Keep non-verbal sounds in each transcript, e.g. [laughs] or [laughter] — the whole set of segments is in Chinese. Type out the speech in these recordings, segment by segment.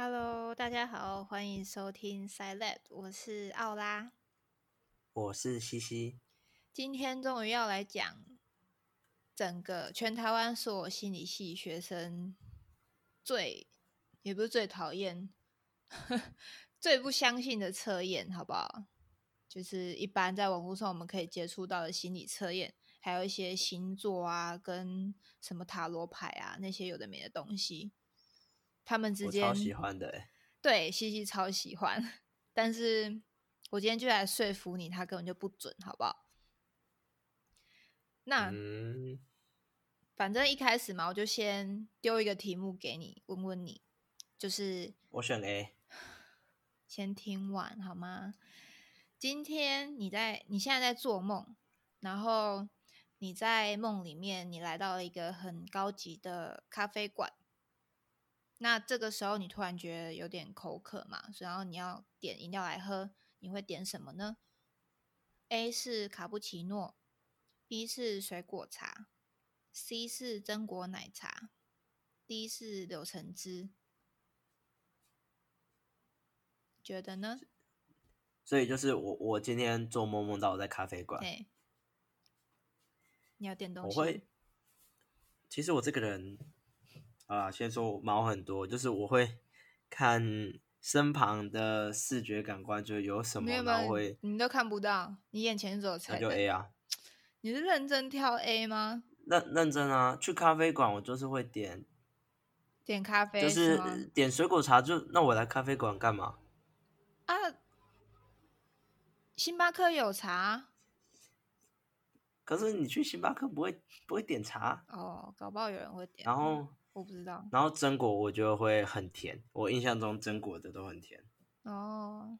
Hello，大家好，欢迎收听 Side Lab，我是奥拉。我是西西，今天终于要来讲整个全台湾所有心理系学生最也不是最讨厌、[laughs] 最不相信的测验，好不好？就是一般在网络上我们可以接触到的心理测验，还有一些星座啊，跟什么塔罗牌啊那些有的没的东西，他们之间我超喜欢的欸，对，西西超喜欢，但是我今天就来说服你，他根本就不准，好不好？那、嗯，反正一开始嘛，我就先丢一个题目给你，问问你，就是我选 A，[sighs] 先听完好吗？今天你在你现在在做梦，然后你在梦里面，你来到了一个很高级的咖啡馆。那这个时候你突然觉得有点口渴嘛，然后你要点饮料来喝，你会点什么呢？A 是卡布奇诺，B 是水果茶，C 是榛果奶茶，D 是柳橙汁。觉得呢？所以就是我我今天做梦梦到我在咖啡馆，对，你要点东西。我会，其实我这个人啊，先说我毛很多，就是我会看身旁的视觉感官，就有什么，没有然后会，你都看不到，你眼前只有那菜就 A 啊，[tsk] 你是认真挑 A 吗？认认真啊，去咖啡馆我就是会点，点咖啡就是吗？点水果茶，就那我来咖啡馆干嘛？啊，星巴克有茶可是你去星巴克不会不会点茶，哦，搞不好有人会点。然后我不知道然后榛果我觉得会很甜，我印象中榛果的都很甜。哦。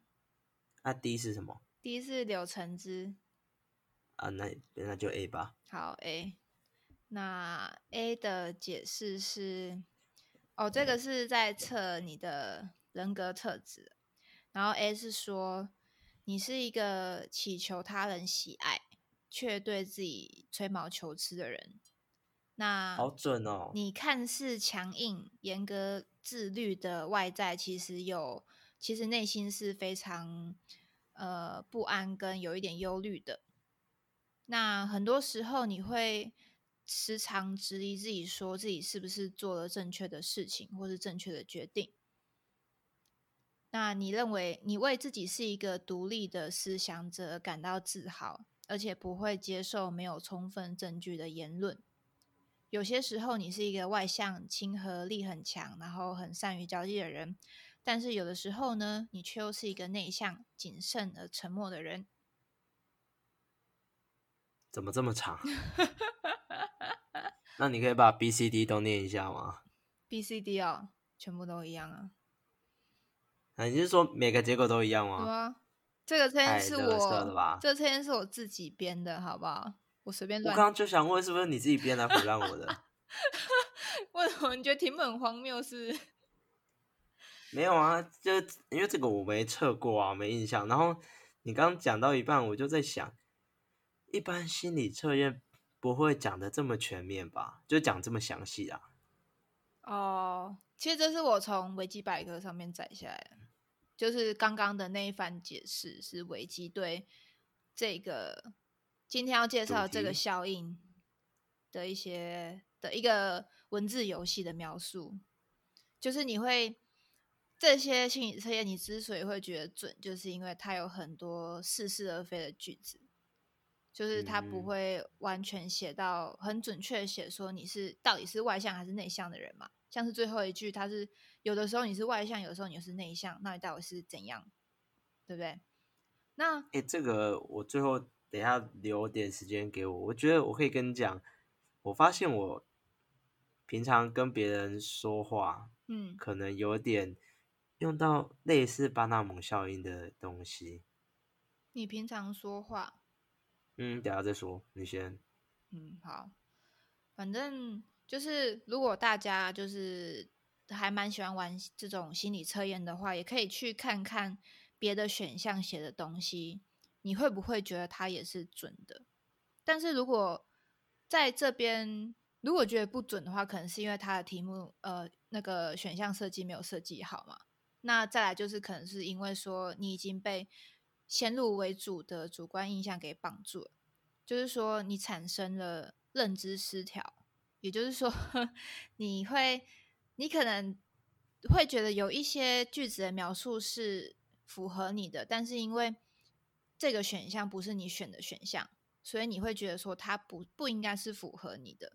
那 D 是什么第一是柳橙汁，啊？那那就 A 吧。好 A。那 A 的解释是，哦，这个是在测你的人格特质，然后 A 是说你是一个祈求他人喜爱，却对自己吹毛求疵的人。那好准哦！你看似强硬、严格、自律的外在，其实有，其实内心是非常呃不安跟有一点忧虑的。那很多时候你会时常质疑自己，说自己是不是做了正确的事情，或是正确的决定。那你认为你为自己是一个独立的思想者感到自豪，而且不会接受没有充分证据的言论。有些时候，你是一个外向、亲和力很强，然后很善于交际的人，但是有的时候呢，你却又是一个内向、谨慎而沉默的人。怎么这么长？[laughs] 那你可以把 B、C、D 都念一下吗？B、C、D 哦，全部都一样啊。啊，你是说每个结果都一样吗？对啊，这个测验是我吧，这个测验是我自己编的，好不好？我随便乱我刚。刚就想问，是不是你自己编来唬烂我的？[laughs] 为什么你觉得题目很荒谬是？[laughs] 没有啊，就因为这个我没测过啊，没印象。然后你刚刚讲到一半，我就在想，一般心理测验不会讲的这么全面吧？就讲这么详细啊？哦，其实这是我从维基百科上面摘下来的，就是刚刚的那一番解释是维基对这个今天要介绍这个效应的一些的一个文字游戏的描述，就是你会这些心理测验，你之所以会觉得准，就是因为它有很多似是而非的句子。就是它不嗯会完全写到很准确的写说你是到底是外向还是内向的人嘛，像是最后一句，它是有的时候你是外向，有的时候你是内向，那你到底是怎样，对不对？那哎、这个我最后等一下留点时间给我，我觉得我可以跟你讲，我发现我平常跟别人说话，嗯，可能有点用到类似巴纳姆效应的东西。你平常说话，嗯，等一下再说，你先。嗯，好，反正就是如果大家就是还蛮喜欢玩这种心理测验的话，也可以去看看别的选项写的东西，你会不会觉得它也是准的？但是如果在这边如果觉得不准的话，可能是因为他的题目呃那个选项设计没有设计好嘛。那再来就是可能是因为说你已经被先入为主的主观印象给绑住了，就是说你产生了认知失调，也就是说 [laughs] 你会你可能会觉得有一些句子的描述是符合你的，但是因为这个选项不是你选的选项，所以你会觉得说它不不应该是符合你的。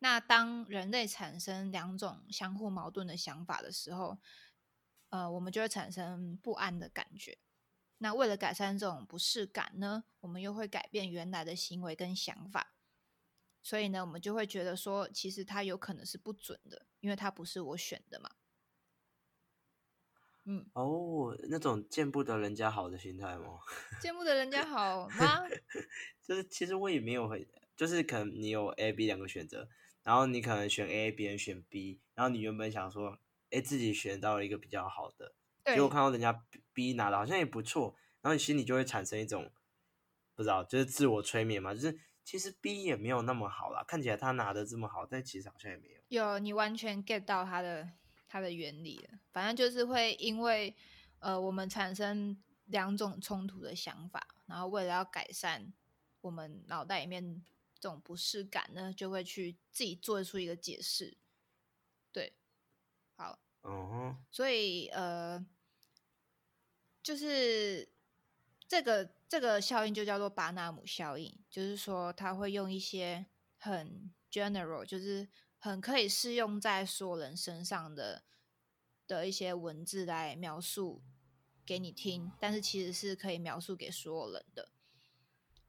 那当人类产生两种相互矛盾的想法的时候，呃，我们就会产生不安的感觉。那为了改善这种不适感呢，我们又会改变原来的行为跟想法。所以呢，我们就会觉得说，其实它有可能是不准的，因为它不是我选的嘛。嗯，哦，那种见不得人家好的心态吗？[laughs] 见不得人家好吗？[laughs] 就是其实我也没有很，就是可能你有 A、B 两个选择，然后你可能选 A，别人选 B，然后你原本想说，哎，自己选到了一个比较好的，结果看到人家 B 拿的好像也不错，然后你心里就会产生一种不知道，就是自我催眠嘛，就是其实 B 也没有那么好啦，看起来他拿的这么好，但其实好像也没有。有，你完全 get 到他的。它的原理了，反正就是会因为呃，我们产生两种冲突的想法，然后为了要改善我们脑袋里面这种不适感呢，就会去自己做出一个解释。对，好，哦，所以呃，就是这个这个效应就叫做巴纳姆效应，就是说它会用一些很 general，就是。很可以适用在所有人身上的的一些文字来描述给你听，但是其实是可以描述给所有人的。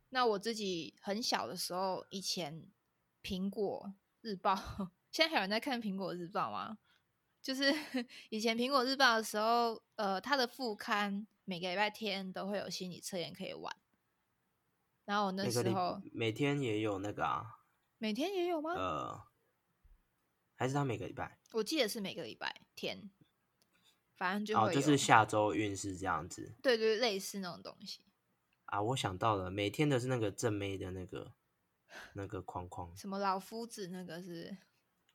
那我自己很小的时候，以前苹果日报，[laughs] 现在还有人在看苹果日报吗？就是 [laughs] 以前苹果日报的时候，呃，它的副刊每个礼拜天都会有心理测验可以玩。然后我那时候每天也有那个啊，每天也有吗？呃。还是他每个礼拜？我记得是每个礼拜天，反正就哦，就是下周运势这样子。对对，类似那种东西。啊，我想到了，每天的是那个正妹的那个那个框框。什么老夫子那个是？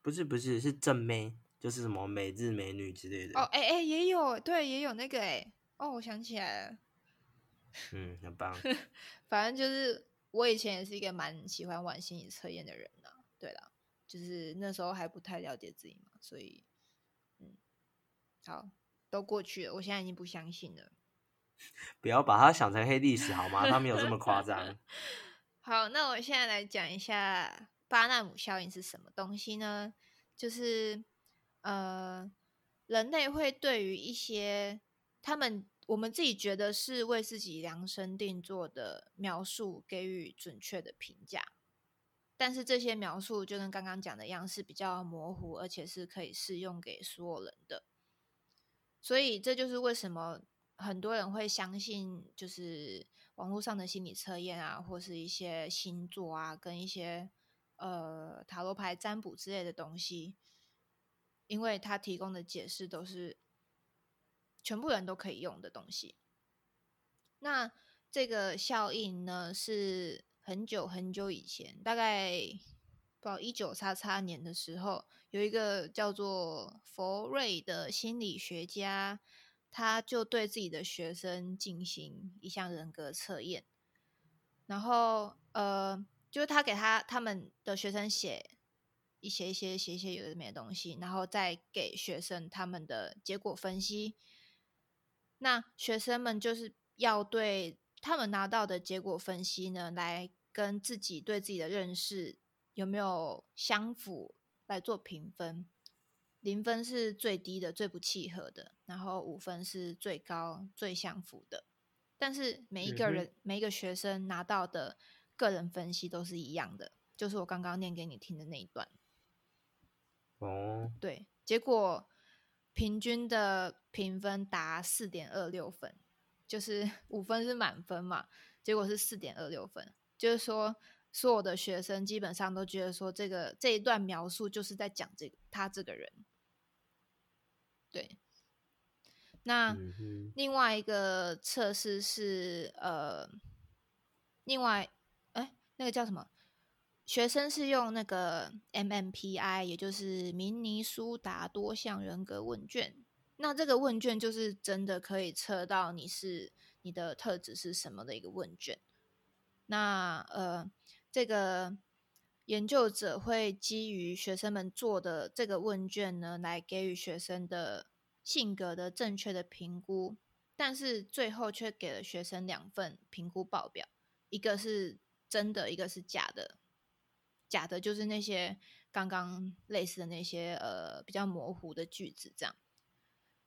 不是不是，是正妹，就是什么美日美女之类的。哦，哎哎，也有，对，也有那个哎。哦，我想起来了。嗯，很棒。[laughs] 反正就是我以前也是一个蛮喜欢玩心理测验的人呢。对了。就是那时候还不太了解自己嘛，所以，嗯，好，都过去了，我现在已经不相信了。不要把它想成黑历史好吗？它没有这么夸张。[laughs] 好，那我现在来讲一下巴纳姆效应是什么东西呢？就是呃，人类会对于一些他们我们自己觉得是为自己量身定做的描述给予准确的评价。但是这些描述就跟刚刚讲的样，是比较模糊，而且是可以适用给所有人的。所以这就是为什么很多人会相信，就是网络上的心理测验啊，或是一些星座啊，跟一些呃塔罗牌占卜之类的东西，因为它提供的解释都是全部人都可以用的东西。那这个效应呢是？很久很久以前，大概不一九叉叉年的时候，有一个叫做佛瑞的心理学家，他就对自己的学生进行一项人格测验，然后呃，就是他给他他们的学生写一些一些写一些有的没的东西，然后再给学生他们的结果分析。那学生们就是要对。他们拿到的结果分析呢，来跟自己对自己的认识有没有相符来做评分。零分是最低的、最不契合的，然后五分是最高、最相符的。但是每一个人、每一个学生拿到的个人分析都是一样的，就是我刚刚念给你听的那一段。哦，对，结果平均的评分达四点二六分。就是 [laughs] 五分是满分嘛，结果是四点二六分。就是说，所有的学生基本上都觉得说，这个这一段描述就是在讲这个他这个人。对。那另外一个测试是呃，另外哎，那个叫什么？学生是用那个 MMPI，也就是明尼苏达多项人格问卷。那这个问卷就是真的可以测到你是你的特质是什么的一个问卷。那呃，这个研究者会基于学生们做的这个问卷呢，来给予学生的性格的正确的评估，但是最后却给了学生两份评估报表，一个是真的，一个是假的。假的就是那些刚刚类似的那些呃比较模糊的句子，这样。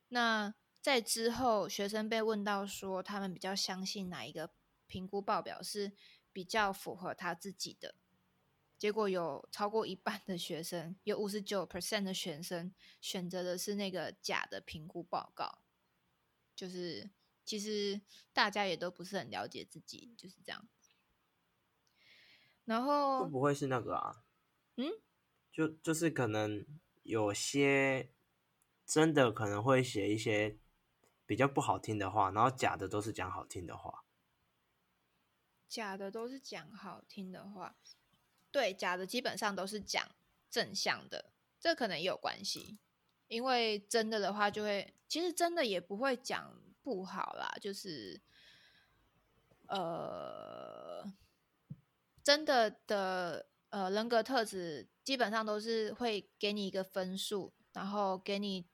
那在之后，学生被问到说他们比较相信哪一个评估报表是比较符合他自己的，结果有超过一半的学生，有五十九 percent 的学生选择的是那个假的评估报告，就是其实大家也都不是很了解自己，就是这样。然后会不会是那个啊？嗯，就就是可能有些真的可能会写一些比较不好听的话，然后假的都是讲好听的话。假的都是讲好听的话，对，假的基本上都是讲正向的，这可能也有关系。因为真的的话，就会其实真的也不会讲不好啦，就是呃。真的的呃人格特质基本上都是会给你一个分数，然后给你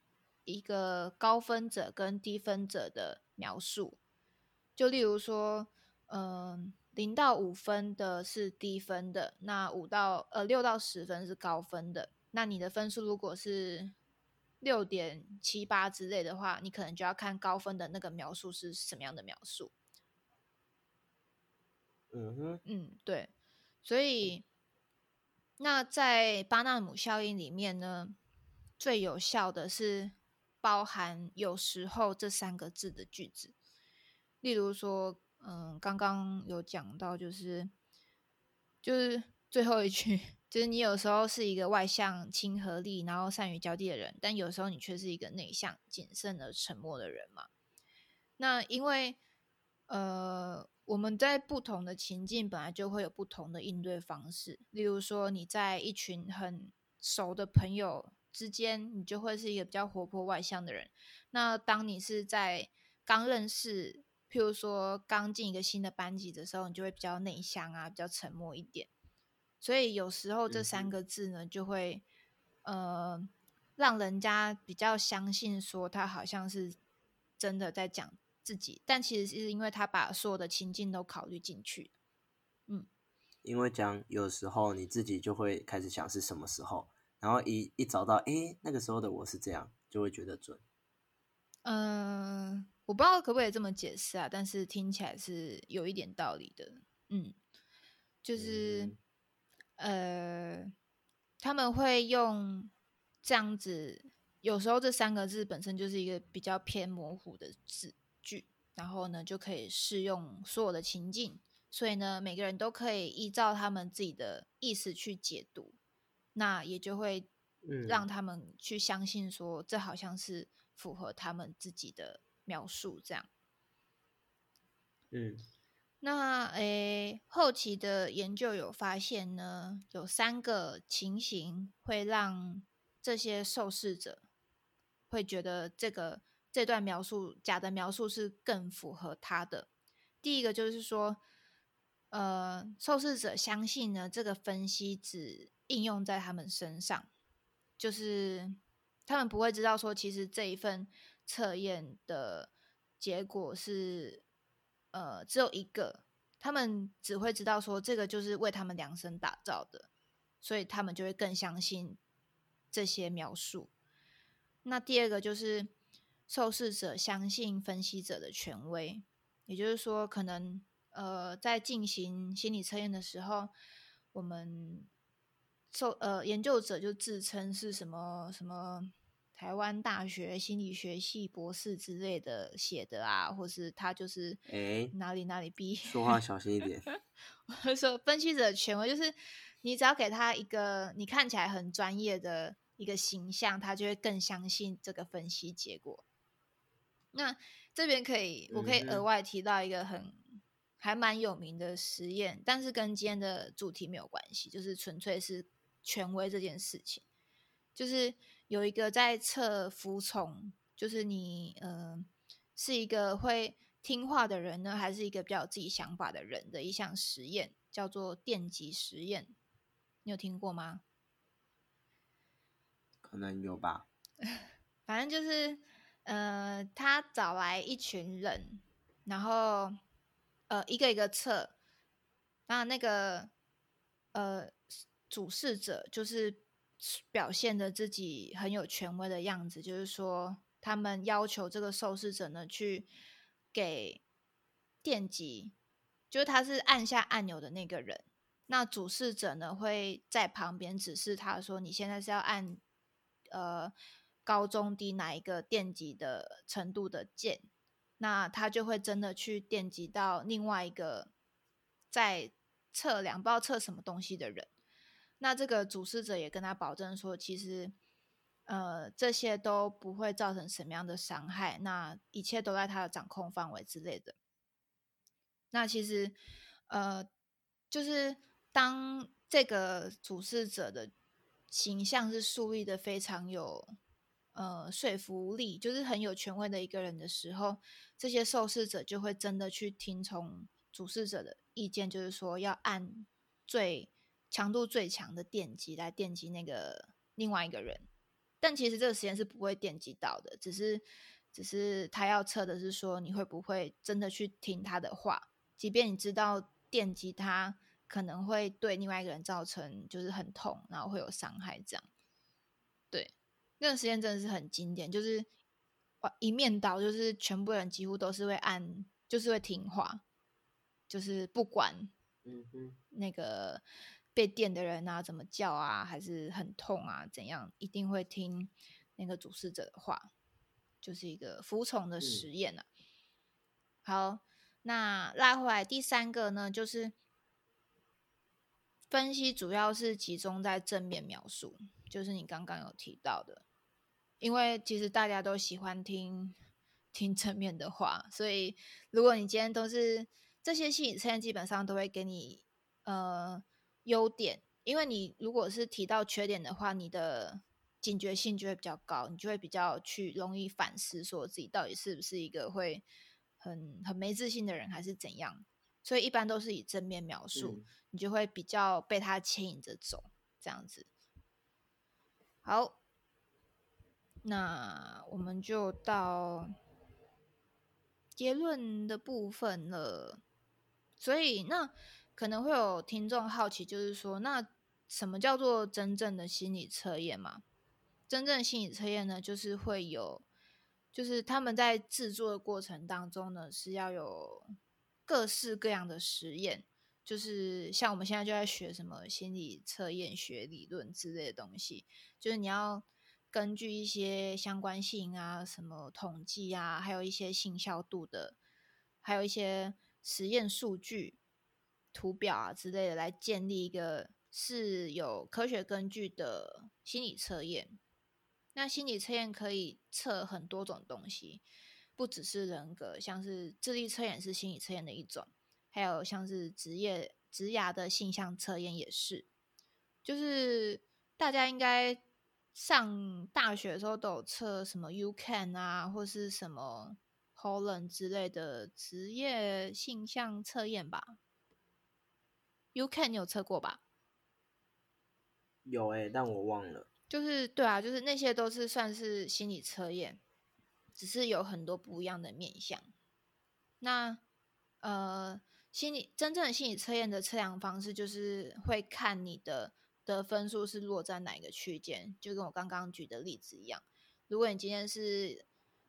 一个高分者跟低分者的描述。就例如说，嗯，零到五分的是低分的，那五到呃六到十分是高分的。那你的分数如果是六点七八之类的话，你可能就要看高分的那个描述是什么样的描述。嗯哼，嗯，对。所以，那在巴纳姆效应里面呢，最有效的是包含“有时候”这三个字的句子。例如说，嗯，刚刚有讲到，就是就是最后一句，就是你有时候是一个外向、亲和力，然后善于交际的人，但有时候你却是一个内向、谨慎而沉默的人嘛。那因为，呃。我们在不同的情境本来就会有不同的应对方式。例如说，你在一群很熟的朋友之间，你就会是一个比较活泼外向的人。那当你是在刚认识，譬如说刚进一个新的班级的时候，你就会比较内向啊，比较沉默一点。所以有时候这三个字呢，就会呃让人家比较相信说他好像是真的在讲。自己，但其实是因为他把所有的情境都考虑进去。嗯，因为讲有时候你自己就会开始想是什么时候，然后一一找到，哎，那个时候的我是这样，就会觉得准。嗯，我不知道可不可以这么解释啊，但是听起来是有一点道理的。嗯，就是呃，他们会用这样子，有时候这三个字本身就是一个比较偏模糊的字。句，然后呢，就可以适用所有的情境，所以呢，每个人都可以依照他们自己的意思去解读，那也就会让他们去相信说，这好像是符合他们自己的描述，这样。嗯，那诶，后期的研究有发现呢，有三个情形会让这些受试者会觉得这个。这段描述假的描述是更符合他的。第一个就是说，呃，受试者相信呢，这个分析只应用在他们身上，就是他们不会知道说，其实这一份测验的结果是呃只有一个，他们只会知道说这个就是为他们量身打造的，所以他们就会更相信这些描述。那第二个就是。受试者相信分析者的权威，也就是说，可能呃，在进行心理测验的时候，我们受呃研究者就自称是什么什么台湾大学心理学系博士之类的写的啊，或是他就是哎哪里哪里毕业，说话小心一点。[laughs] 我说分析者权威就是你只要给他一个你看起来很专业的一个形象，他就会更相信这个分析结果。那这边可以，我可以额外提到一个很还蛮有名的实验，但是跟今天的主题没有关系，就是纯粹是权威这件事情。就是有一个在测服从，就是你呃是一个会听话的人呢，还是一个比较有自己想法的人的一项实验，叫做电极实验。你有听过吗？可能有吧。[laughs] 反正就是呃，他找来一群人，然后。呃，一个一个测，那那个呃，主事者就是表现的自己很有权威的样子，就是说，他们要求这个受试者呢去给电击，就是他是按下按钮的那个人，那主事者呢会在旁边指示他说，你现在是要按呃高中低哪一个电极的程度的键。那他就会真的去电击到另外一个在测量不知道测什么东西的人。那这个主事者也跟他保证说，其实呃这些都不会造成什么样的伤害，那一切都在他的掌控范围之类的。那其实呃就是当这个主事者的形象是树立的非常有。呃，说服力就是很有权威的一个人的时候，这些受试者就会真的去听从主事者的意见，就是说要按最强度最强的电击来电击那个另外一个人。但其实这个实验是不会电击到的，只是只是他要测的是说你会不会真的去听他的话，即便你知道电击他可能会对另外一个人造成就是很痛，然后会有伤害这样。对。那个实验真的是很经典，就是一面倒，就是全部人几乎都是会按，就是会听话，就是不管，嗯哼，那个被电的人啊怎么叫啊，还是很痛啊怎样，一定会听那个主事者的话，就是一个服从的实验啊。好，那拉回来第三个呢，就是分析主要是集中在正面描述，就是你刚刚有提到的。因为其实大家都喜欢听听正面的话，所以如果你今天都是这些心理测验，基本上都会给你呃优点。因为你如果是提到缺点的话，你的警觉性就会比较高，你就会比较去容易反思，说自己到底是不是一个会很很没自信的人，还是怎样。所以一般都是以正面描述，你就会比较被他牵引着走，这样子。好。那我们就到结论的部分了。所以，那可能会有听众好奇，就是说，那什么叫做真正的心理测验嘛？真正心理测验呢，就是会有，就是他们在制作的过程当中呢，是要有各式各样的实验，就是像我们现在就在学什么心理测验学理论之类的东西，就是你要。根据一些相关性啊、什么统计啊，还有一些信效度的，还有一些实验数据、图表啊之类的，来建立一个是有科学根据的心理测验。那心理测验可以测很多种东西，不只是人格，像是智力测验是心理测验的一种，还有像是职业、职涯的性向测验也是。就是大家应该。上大学的时候都有测什么 U Can 啊，或是什么 Holland 之类的职业性向测验吧。U Can 你有测过吧？有诶，但我忘了。就是对啊，就是那些都是算是心理测验，只是有很多不一样的面向。那呃，心理真正的心理测验的测量方式，就是会看你的。的分数是落在哪个区间？就跟我刚刚举的例子一样。如果你今天是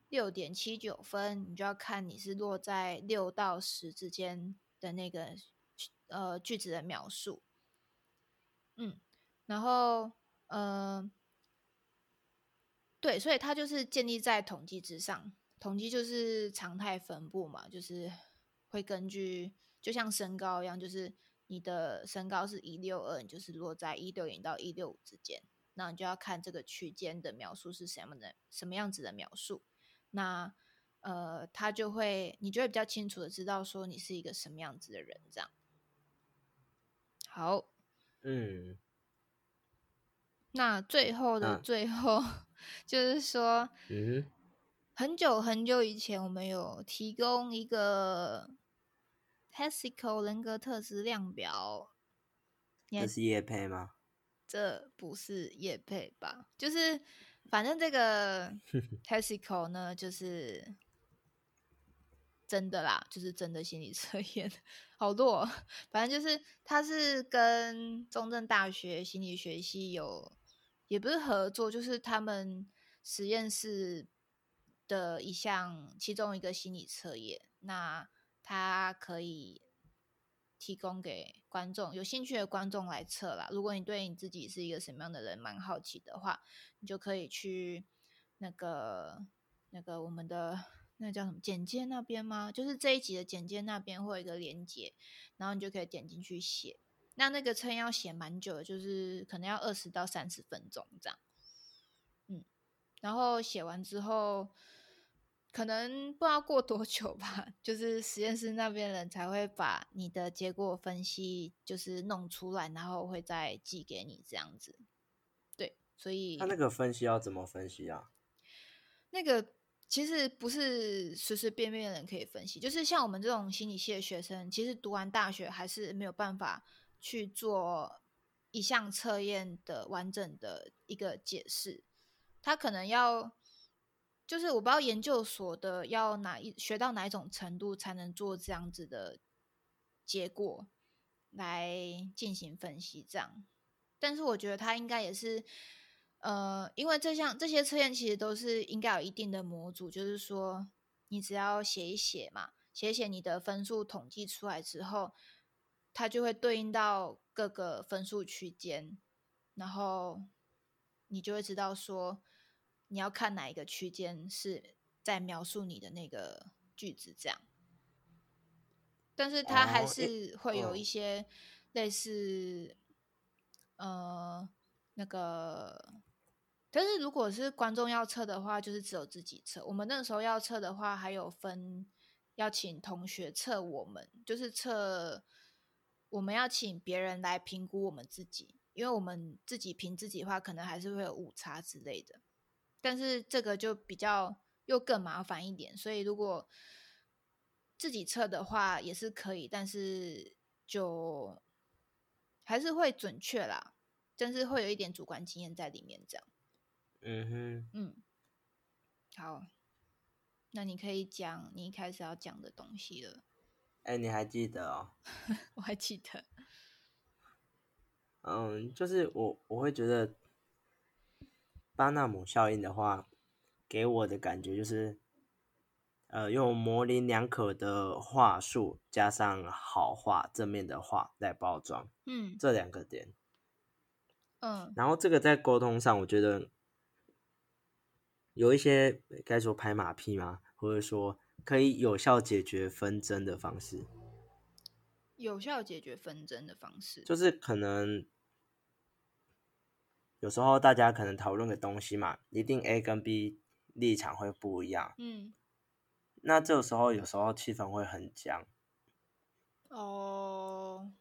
六点七九分，你就要看你是落在六到十之间的那个呃句子的描述。嗯，然后呃，对，所以它就是建立在统计之上。统计就是常态分布嘛，就是会根据就像身高一样，就是。你的身高是一六二，你就是落在一六零到一六五之间，那你就要看这个区间的描述是什么的什么样子的描述。那呃，他就会你就会比较清楚的知道说你是一个什么样子的人，这样。好，嗯，那最后的嗯最后，[laughs] 就是说，嗯，很久很久以前，我们有提供一个 Hesico 人格特质量表。这是叶配吗？这不是叶配吧？就是反正这个 [laughs] Hesico 呢，就是真的啦，就是真的心理测验，好多哦、反正就是他是跟中正大学心理学系有，也不是合作，就是他们实验室的一项其中一个心理测验。那他可以提供给观众有兴趣的观众来测啦。如果你对你自己是一个什么样的人蛮好奇的话，你就可以去那个那个我们的那叫什么简介那边吗？就是这一集的简介那边会有一个连接，然后你就可以点进去写。那那个称要写蛮久的，就是可能要二十到三十分钟这样。嗯，然后写完之后，可能不知道过多久吧，就是实验室那边人才会把你的结果分析就是弄出来，然后会再寄给你这样子。对，所以他那个分析要怎么分析啊？那个其实不是随随便便的人可以分析，就是像我们这种心理系的学生，其实读完大学还是没有办法去做一项测验的完整的一个解释，他可能要。就是我不知道研究所的要哪一学到哪一种程度才能做这样子的结果来进行分析，这样。但是我觉得他应该也是，呃，因为这项这些测验其实都是应该有一定的模组，就是说你只要写一写嘛，写一写你的分数统计出来之后，它就会对应到各个分数区间，然后你就会知道说你要看哪一个区间是在描述你的那个句子这样。但是它还哦是会有嗯一些类似，呃，那个，但是如果是观众要测的话，就是只有自己测。我们那个时候要测的话，还有分要请同学测我们，就是测我们要请别人来评估我们自己，因为我们自己评自己的话，可能还是会有误差之类的。但是这个就比较又更麻烦一点，所以如果自己测的话也是可以，但是就还是会准确啦，但是会有一点主观经验在里面，这样。嗯哼，嗯，好，那你可以讲你一开始要讲的东西了，哎、你还记得哦？[laughs] 我还记得。嗯，就是我我会觉得巴纳姆效应的话，给我的感觉就是，呃，用模棱两可的话术加上好话正面的话来包装嗯这两个点，嗯然后这个在沟通上，我觉得有一些该说拍马屁吗？或者说可以有效解决纷争的方式，有效解决纷争的方式。就是可能有时候大家可能讨论个东西嘛，一定 A 跟 B 立场会不一样，嗯那这个时候有时候气氛会很僵，哦，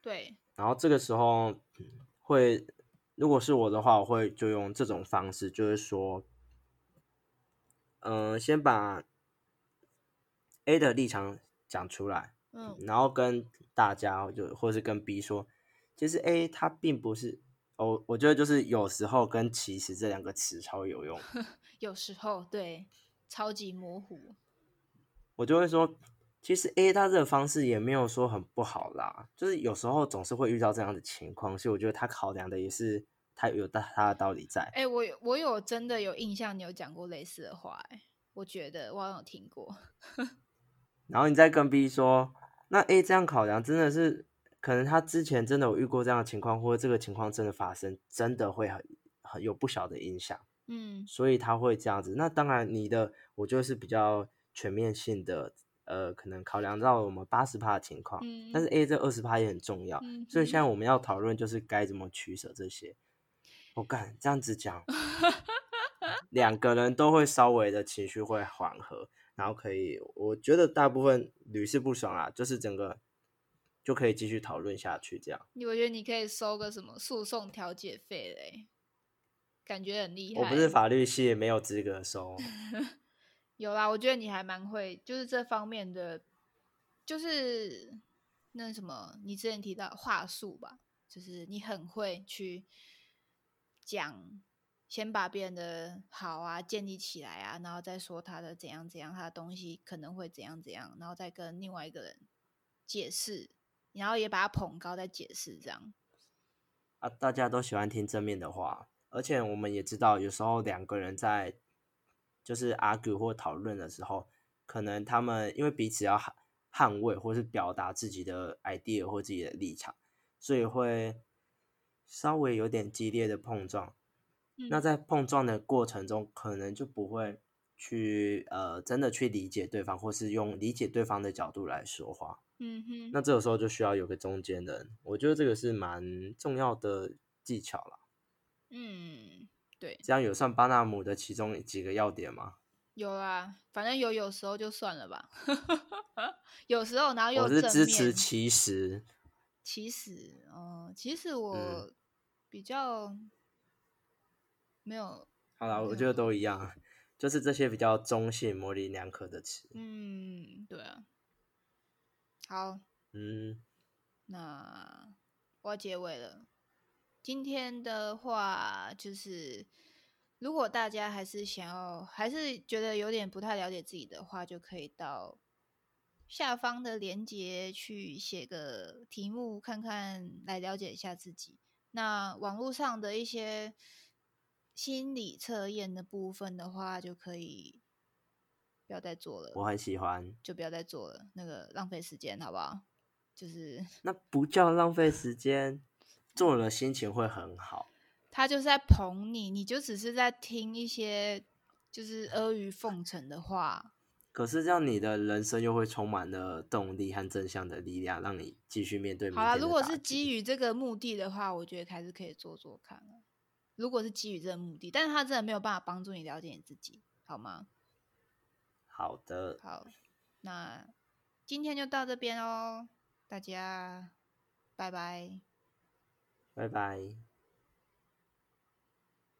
对，然后这个时候嗯会，如果是我的话，我会就用这种方式，就是说，嗯、先把 A 的立场讲出来，嗯然后跟大家就或是跟 B 说，其实 A 它并不是，哦，我觉得就是有时候跟其实这两个词超有用，[laughs] 有时候对，超级模糊。我就会说，其实 A 它这个方式也没有说很不好啦，就是有时候总是会遇到这样的情况，所以我觉得他考量的也是他有他他的道理在。哎、我有我有真的有印象，你有讲过类似的话、哎，我觉得我有听过。[laughs] 然后你再跟 B 说，那 A 这样考量真的是，可能他之前真的有遇过这样的情况，或者这个情况真的发生，真的会很很有不小的影响，嗯所以他会这样子。那当然，你的我觉得是比较全面性的，呃，可能考量到我们八十趴的情况，嗯，但是 A 这二十趴也很重要，嗯所以现在我们要讨论就是该怎么取舍这些。我敢这样子讲，两个人都会稍微的情绪会缓和，然然后可以，我觉得大部分屡试不爽啊，就是整个就可以继续讨论下去这样。你我觉得你可以收个什么诉讼调解费嘞，感觉很厉害。我不是法律系，没有资格收。[laughs] 有啦，我觉得你还蛮会，就是这方面的，就是那什么，你之前提到话术吧，就是你很会去讲。先把别人的好啊建立起来啊，然后再说他的怎样怎样，他的东西可能会怎样怎样，然后再跟另外一个人解释，然后也把他捧高再解释这样。啊，大家都喜欢听正面的话，而且我们也知道，有时候两个人在就是 argue 或讨论的时候，可能他们因为彼此要捍捍卫或是表达自己的 idea 或自己的立场，所以会稍微有点激烈的碰撞。那在碰撞的过程中，可能就不会去呃真的去理解对方，或是用理解对方的角度来说话。嗯哼。那这个时候就需要有个中间人，我觉得这个是蛮重要的技巧了。嗯，对。这样有算巴纳姆的其中几个要点吗？有啊，反正有有时候就算了吧。[laughs] 有时候然后又我是支持其实。其实，哦，其实我比较。没有，好了，我觉得都一样，就是这些比较中性、模棱两可的词。嗯，对啊。好，嗯，那我要结尾了。今天的话，就是如果大家还是想要，还是觉得有点不太了解自己的话，就可以到下方的链接去写个题目，看看来了解一下自己。那网络上的一些。心理测验的部分的话，就可以不要再做了。我很喜欢，就不要再做了，那个浪费时间，好不好？就是那不叫浪费时间，做了心情会很好。他就是在捧你，你就只是在听一些就是阿谀奉承的话。可是这样，你的人生又会充满了动力和正向的力量，让你继续面对。好了，如果是基于这个目的的话，我觉得还是可以做做看了。如果是基于这个目的，但是他真的没有办法帮助你了解你自己，好吗？好的，好，那今天就到这边哦，大家拜拜，拜拜。